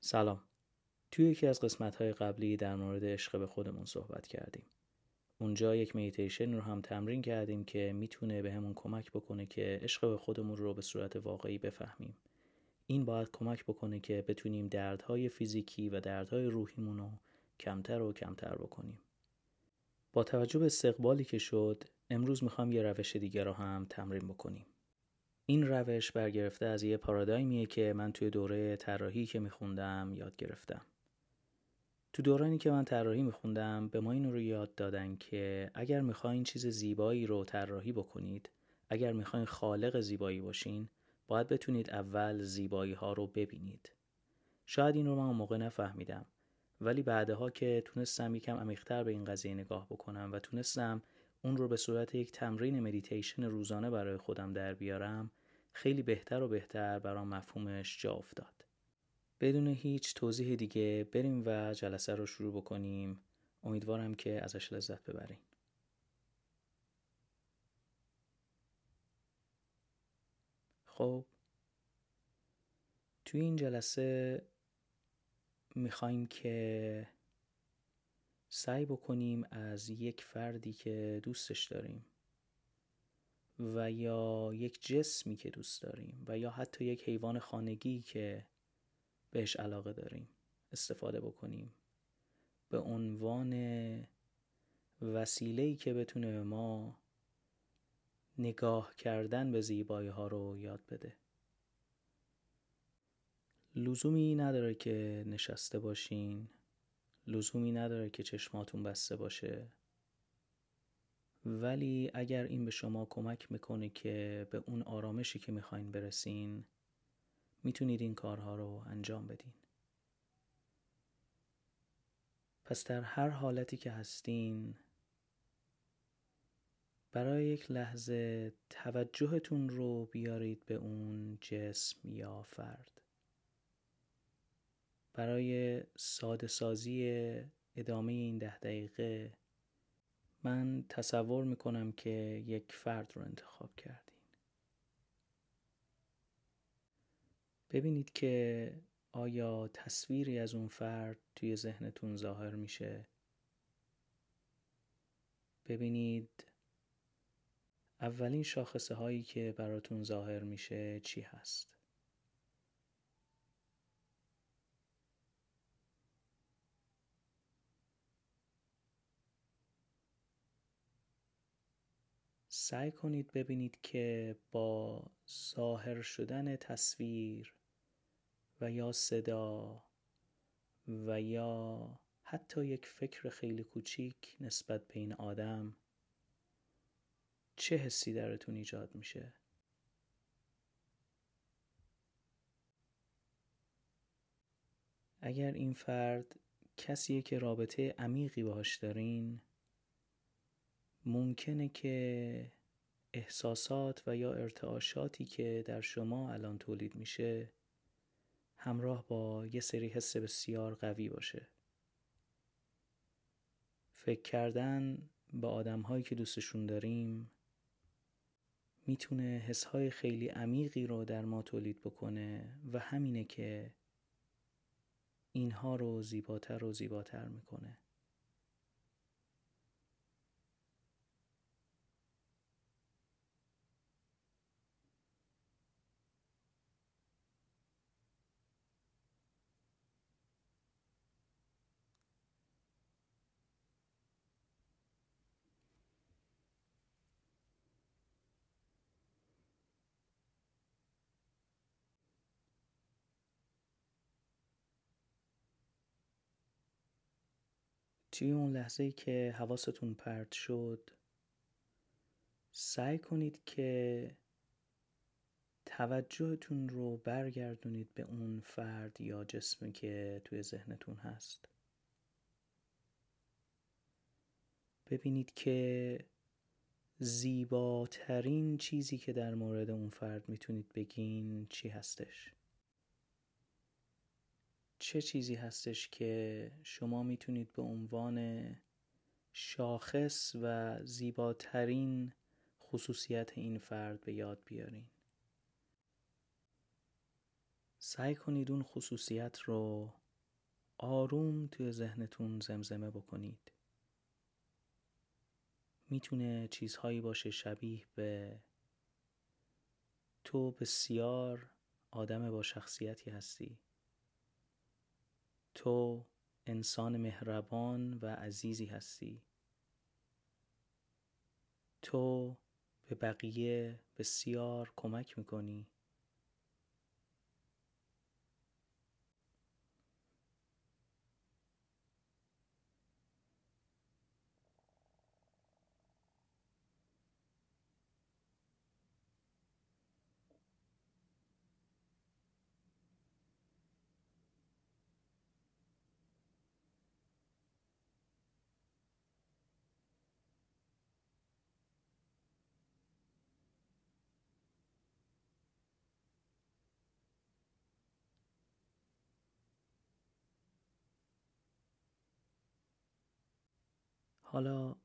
سلام. توی یکی از قسمت های قبلی در مورد عشق به خودمون صحبت کردیم. اونجا یک میتیشن رو هم تمرین کردیم که می‌تونه به همون کمک بکنه که عشق به خودمون رو به صورت واقعی بفهمیم. این باید کمک بکنه که بتونیم دردهای فیزیکی و دردهای روحیمون رو کمتر و کمتر بکنیم. با توجه به استقبالی که شد امروز می‌خوام یه روش دیگه رو هم تمرین بکنیم. این روش برگرفته از یه پارادایمیه که من توی دوره طراحی که میخوندم یاد گرفتم. تو دورانی که من طراحی میخوندم به ما این رو یاد دادن که اگر می‌خواین چیز زیبایی رو طراحی بکنید، اگر می‌خواین خالق زیبایی باشین، باید بتونید اول زیبایی ها رو ببینید. شاید این رو من اون موقع نفهمیدم ولی بعدها که تونستم یکم عمیقتر به این قضیه نگاه بکنم و تونستم اون رو به صورت یک تمرین مدیتیشن روزانه برای خودم در بیارم خیلی بهتر و بهتر برام مفهومش جا افتاد. بدون هیچ توضیح دیگه بریم و جلسه رو شروع بکنیم. امیدوارم که ازش لذت ببرین. خب توی این جلسه می‌خوایم که سعی بکنیم از یک فردی که دوستش داریم و یا یک جسمی که دوست داریم و یا حتی یک حیوان خانگی که بهش علاقه داریم استفاده بکنیم. به عنوان وسیله‌ای که بتونه به ما نگاه کردن به زیبایی ها رو یاد بده. لزومی نداره که نشسته باشین. لزومی نداره که چشماتون بسته باشه. ولی اگر این به شما کمک می‌کنه که به اون آرامشی که می‌خواین برسین می‌تونید این کارها رو انجام بدین. پس در هر حالتی که هستین برای یک لحظه توجهتون رو بیارید به اون جسم یا فرد. برای ساده سازی ادامه این ده دقیقه من تصور می‌کنم که یک فرد رو انتخاب کردین. ببینید که آیا تصویری از اون فرد توی ذهنتون ظاهر میشه؟ ببینید اولین شاخصه هایی که براتون ظاهر میشه چی هست؟ سعی کنید ببینید که با ظاهر شدن تصویر و یا صدا و یا حتی یک فکر خیلی کوچیک نسبت به این آدم چه حسی درتون ایجاد میشه؟ اگر این فرد کسیه که رابطه عمیقی باهاش دارین ممکنه که احساسات و یا ارتعاشاتی که در شما الان تولید میشه همراه با یه سری حس بسیار قوی باشه. فکر کردن به آدم هایی که دوستشون داریم می‌تونه حسهای خیلی عمیقی رو در ما تولید بکنه و همینه که اینها رو زیباتر و زیباتر می‌کنه. توی اون لحظه که حواستون پرت شد سعی کنید که توجهتون رو برگردونید به اون فرد یا جسمی که توی ذهنتون هست. ببینید که زیباترین چیزی که در مورد اون فرد می‌تونید بگین چی هستش. چه چیزی هستش که شما می‌تونید به عنوان شاخص و زیباترین خصوصیت این فرد به یاد بیارین؟ سعی کنید اون خصوصیت رو آروم توی ذهنتون زمزمه بکنید. می‌تونه چیزهایی باشه شبیه به تو بسیار آدم با شخصیتی هستی. تو انسان مهربان و عزیزی هستی. تو به بقیه بسیار کمک می‌کنی. حالا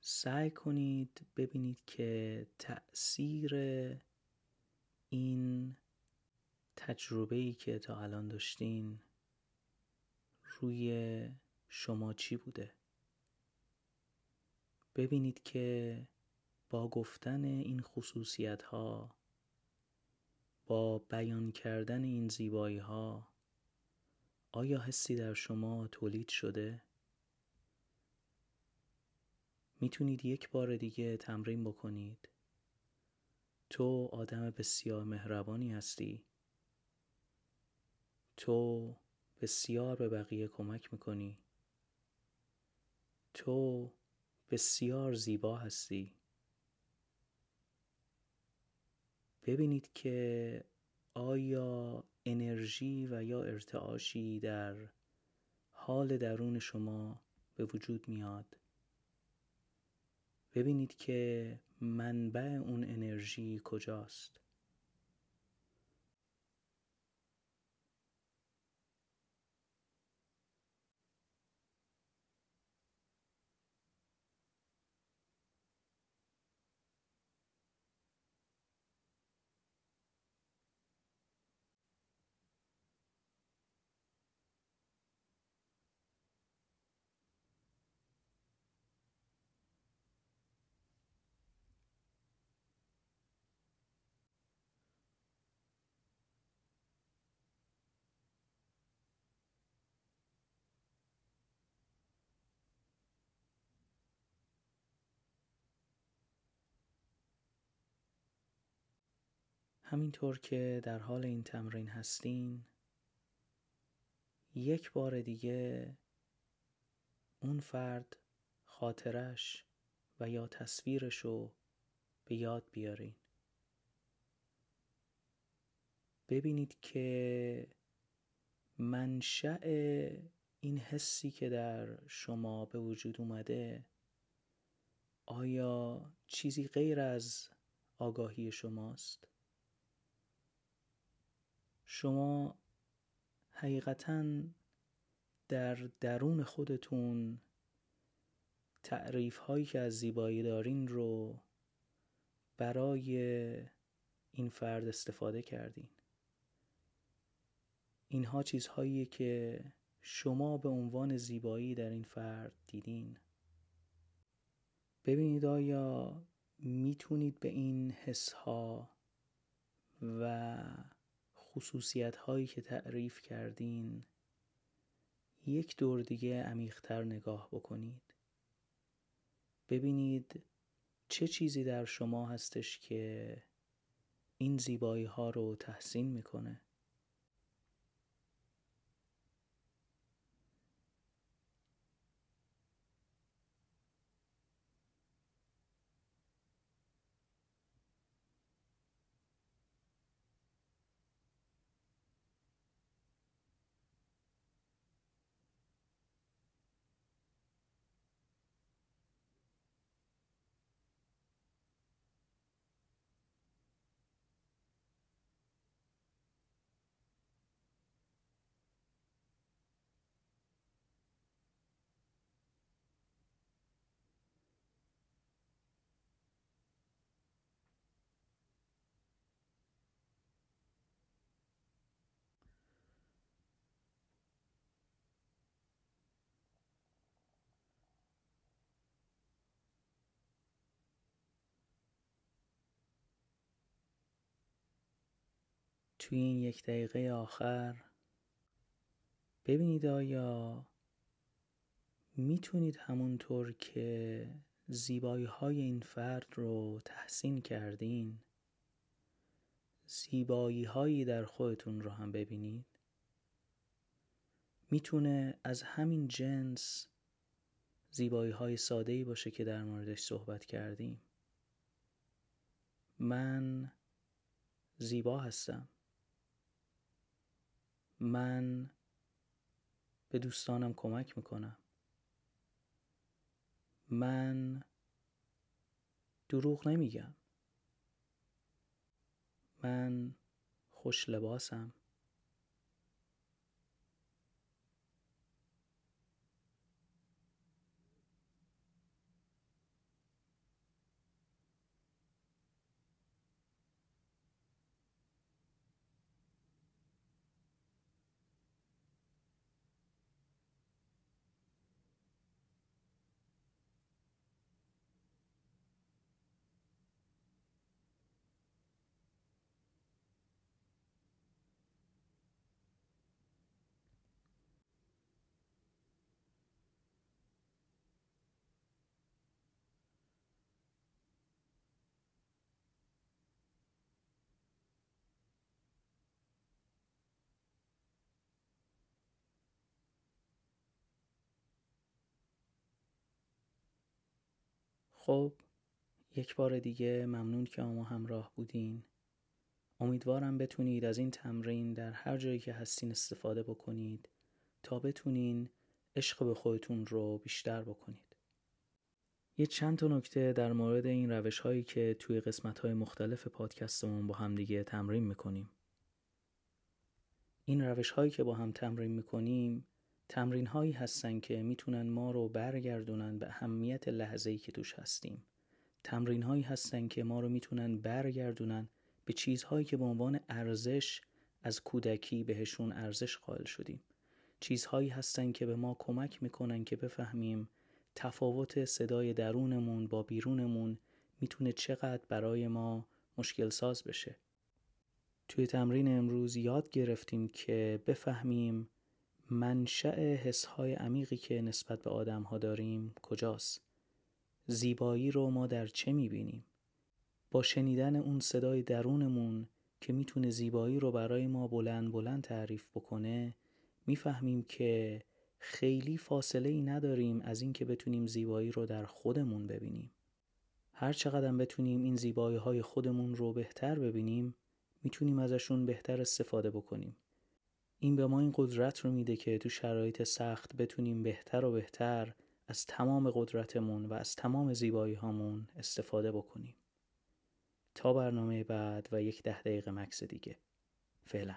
سعی کنید ببینید که تأثیر این تجربه ای که تا الان داشتین روی شما چی بوده ببینید که با گفتن این خصوصیت ها با بیان کردن این زیبایی ها آیا حسی در شما تولید شده؟ می‌تونید یک بار دیگه تمرین بکنید. تو آدم بسیار مهربانی هستی. تو بسیار به بقیه کمک می‌کنی. تو بسیار زیبا هستی. ببینید که آیا انرژی و یا ارتعاشی در حال درون شما به وجود میاد. ببینید که منبع اون انرژی کجاست. همینطور که در حال این تمرین هستین یک بار دیگه اون فرد خاطرش و یا تصویرش رو به یاد بیارین. ببینید که منشأ این حسی که در شما به وجود اومده آیا چیزی غیر از آگاهی شماست؟ شما حقیقتا در درون خودتون تعریف هایی که از زیبایی دارین رو برای این فرد استفاده کردین. اینها چیزهایی که شما به عنوان زیبایی در این فرد دیدین. ببینید آیا می‌تونید به این حس ها و خصوصیت هایی که تعریف کردین یک دور دیگه عمیقتر نگاه بکنید. ببینید چه چیزی در شما هستش که این زیبایی ها رو تحسین می‌کنه. توی این یک دقیقه آخر ببینید آیا می‌تونید همونطور که زیبایی های این فرد رو تحسین کردین زیبایی هایی در خودتون رو هم ببینید؟ می‌تونه از همین جنس زیبایی های ساده ای باشه که در موردش صحبت کردیم. من زیبا هستم. من به دوستانم کمک می‌کنم. من دروغ نمیگم. من خوش لباسم. خب یک بار دیگه ممنون که ما همراه بودین. امیدوارم بتونید از این تمرین در هر جایی که هستین استفاده بکنید تا بتونین عشق به خودتون رو بیشتر بکنید. یه چند تا نکته در مورد این روش هایی که توی قسمت های مختلف پادکستمون با هم دیگه تمرین می‌کنیم. این روش هایی که با هم تمرین می‌کنیم تمرین هایی هستن که می‌تونن ما رو برگردونن به اهمیت لحظه ای که توش هستیم. تمرین هایی هستن که ما رو می‌تونن برگردونن به چیزهایی که به عنوان ارزش از کودکی بهشون ارزش قائل شدیم. چیزهایی هستن که به ما کمک می‌کنن که بفهمیم تفاوت صدای درونمون با بیرونمون می‌تونه چقدر برای ما مشکل ساز بشه. توی تمرین امروز یاد گرفتیم که بفهمیم منشأ حسهای عمیقی که نسبت به آدم ها داریم کجاست؟ زیبایی رو ما در چه می‌بینیم؟ با شنیدن اون صدای درونمون که می‌تونه زیبایی رو برای ما بلند بلند تعریف بکنه می‌فهمیم که خیلی فاصله ای نداریم از اینکه بتونیم زیبایی رو در خودمون ببینیم. هر چقدر بتونیم این زیبایی های خودمون رو بهتر ببینیم می‌تونیم ازشون بهتر استفاده بکنیم. این به ما این قدرت رو میده که تو شرایط سخت بتونیم بهتر و بهتر از تمام قدرتمون و از تمام زیبایی هامون استفاده بکنیم. تا برنامه بعد و یک ده دقیقه مکس دیگه. فعلا.